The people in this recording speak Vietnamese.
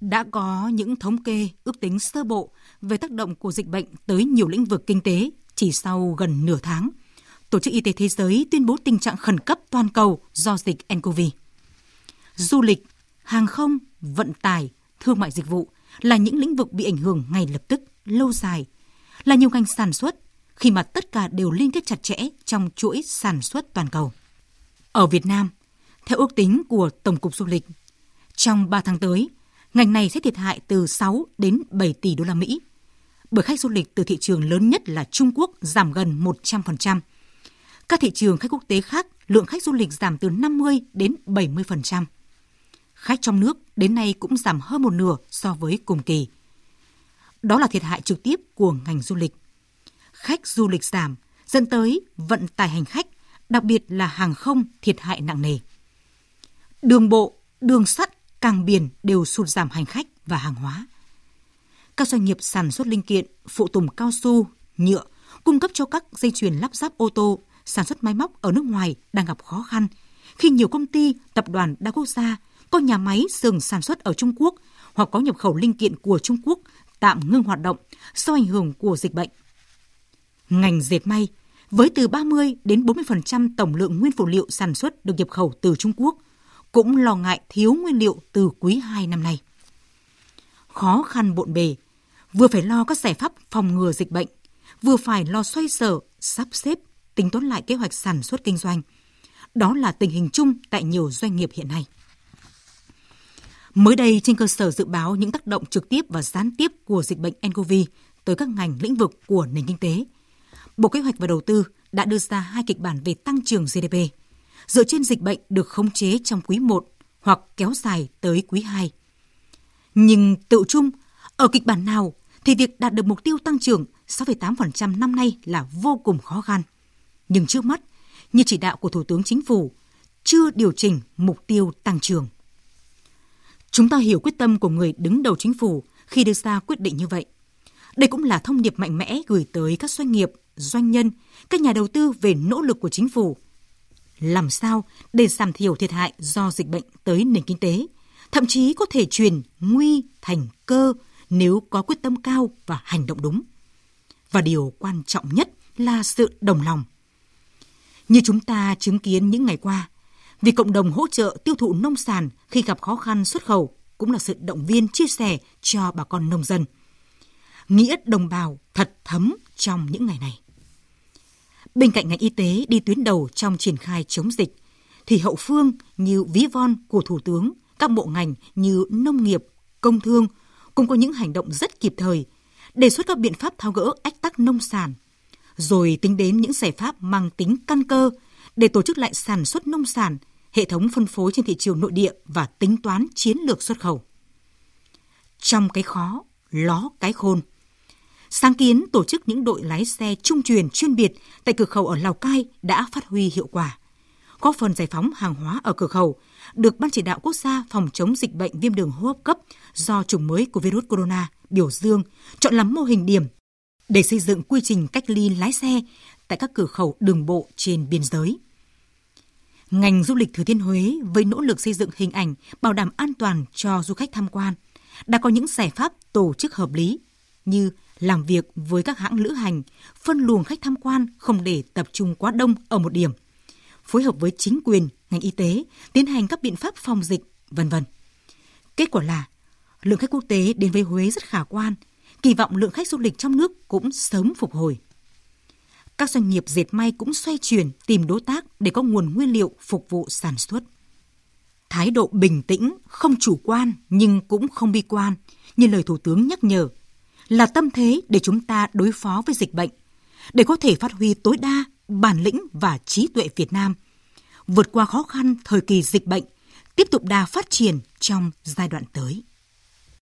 đã có những thống kê ước tính sơ bộ về tác động của dịch bệnh tới nhiều lĩnh vực kinh tế chỉ sau gần nửa tháng. Tổ chức Y tế Thế giới tuyên bố tình trạng khẩn cấp toàn cầu do dịch nCoV. Du lịch, hàng không, vận tải, thương mại dịch vụ là những lĩnh vực bị ảnh hưởng ngay lập tức, lâu dài, là nhiều ngành sản xuất khi mà tất cả đều liên kết chặt chẽ trong chuỗi sản xuất toàn cầu. Ở Việt Nam, theo ước tính của Tổng cục Du lịch, trong 3 tháng tới, ngành này sẽ thiệt hại từ 6 đến 7 tỷ đô la Mỹ. Bởi khách du lịch từ thị trường lớn nhất là Trung Quốc giảm gần 100%. Các thị trường khách quốc tế khác, lượng khách du lịch giảm từ 50 đến 70%. Khách trong nước đến nay cũng giảm hơn một nửa so với cùng kỳ. Đó là thiệt hại trực tiếp của ngành du lịch. Khách du lịch giảm, dẫn tới vận tải hành khách, đặc biệt là hàng không thiệt hại nặng nề. Đường bộ, đường sắt càng biển đều sụt giảm hành khách và hàng hóa. Các doanh nghiệp sản xuất linh kiện, phụ tùng cao su, nhựa, cung cấp cho các dây chuyền lắp ráp ô tô, sản xuất máy móc ở nước ngoài đang gặp khó khăn khi nhiều công ty, tập đoàn đa quốc gia có nhà máy xưởng sản xuất ở Trung Quốc hoặc có nhập khẩu linh kiện của Trung Quốc tạm ngưng hoạt động do ảnh hưởng của dịch bệnh. Ngành dệt may với từ 30 đến 40% tổng lượng nguyên phụ liệu sản xuất được nhập khẩu từ Trung Quốc cũng lo ngại thiếu nguyên liệu từ quý 2 năm nay. Khó khăn bộn bề, vừa phải lo các giải pháp phòng ngừa dịch bệnh, vừa phải lo xoay sở, sắp xếp, tính toán lại kế hoạch sản xuất kinh doanh. Đó là tình hình chung tại nhiều doanh nghiệp hiện nay. Mới đây, trên cơ sở dự báo những tác động trực tiếp và gián tiếp của dịch bệnh nCoV tới các ngành lĩnh vực của nền kinh tế, Bộ Kế hoạch và Đầu tư đã đưa ra hai kịch bản về tăng trưởng GDP – dựa trên dịch bệnh được khống chế trong quý 1 hoặc kéo dài tới quý 2. Nhưng tự chung, ở kịch bản nào thì việc đạt được mục tiêu tăng trưởng 6,8% năm nay là vô cùng khó khăn. Nhưng trước mắt, như chỉ đạo của Thủ tướng Chính phủ, chưa điều chỉnh mục tiêu tăng trưởng. Chúng ta hiểu quyết tâm của người đứng đầu chính phủ khi đưa ra quyết định như vậy. Đây cũng là thông điệp mạnh mẽ gửi tới các doanh nghiệp, doanh nhân, các nhà đầu tư về nỗ lực của chính phủ làm sao để giảm thiểu thiệt hại do dịch bệnh tới nền kinh tế, thậm chí có thể chuyển nguy thành cơ nếu có quyết tâm cao và hành động đúng. Và điều quan trọng nhất là sự đồng lòng. Như chúng ta chứng kiến những ngày qua, vì cộng đồng hỗ trợ tiêu thụ nông sản khi gặp khó khăn xuất khẩu cũng là sự động viên chia sẻ cho bà con nông dân. Nghĩa đồng bào thật thấm trong những ngày này. Bên cạnh ngành y tế đi tuyến đầu trong triển khai chống dịch, thì hậu phương như ví von của Thủ tướng, các bộ ngành như nông nghiệp, công thương cũng có những hành động rất kịp thời, đề xuất các biện pháp tháo gỡ ách tắc nông sản, rồi tính đến những giải pháp mang tính căn cơ để tổ chức lại sản xuất nông sản, hệ thống phân phối trên thị trường nội địa và tính toán chiến lược xuất khẩu. Trong cái khó, ló cái khôn – Sáng kiến tổ chức những đội lái xe trung truyền chuyên biệt tại cửa khẩu ở Lào Cai đã phát huy hiệu quả. Góp phần giải phóng hàng hóa ở cửa khẩu, được Ban chỉ đạo quốc gia phòng chống dịch bệnh viêm đường hô hấp cấp do chủng mới của virus corona biểu dương, chọn làm mô hình điểm để xây dựng quy trình cách ly lái xe tại các cửa khẩu đường bộ trên biên giới. Ngành du lịch Thừa Thiên Huế với nỗ lực xây dựng hình ảnh bảo đảm an toàn cho du khách tham quan đã có những giải pháp tổ chức hợp lý như làm việc với các hãng lữ hành, phân luồng khách tham quan không để tập trung quá đông ở một điểm, phối hợp với chính quyền, ngành y tế tiến hành các biện pháp phòng dịch, vân vân. Kết quả là lượng khách quốc tế đến với Huế rất khả quan, kỳ vọng lượng khách du lịch trong nước cũng sớm phục hồi. Các doanh nghiệp dệt may cũng xoay chuyển tìm đối tác để có nguồn nguyên liệu phục vụ sản xuất. Thái độ bình tĩnh, không chủ quan nhưng cũng không bi quan, như lời Thủ tướng nhắc nhở là tâm thế để chúng ta đối phó với dịch bệnh, để có thể phát huy tối đa bản lĩnh và trí tuệ Việt Nam, vượt qua khó khăn thời kỳ dịch bệnh, tiếp tục đà phát triển trong giai đoạn tới.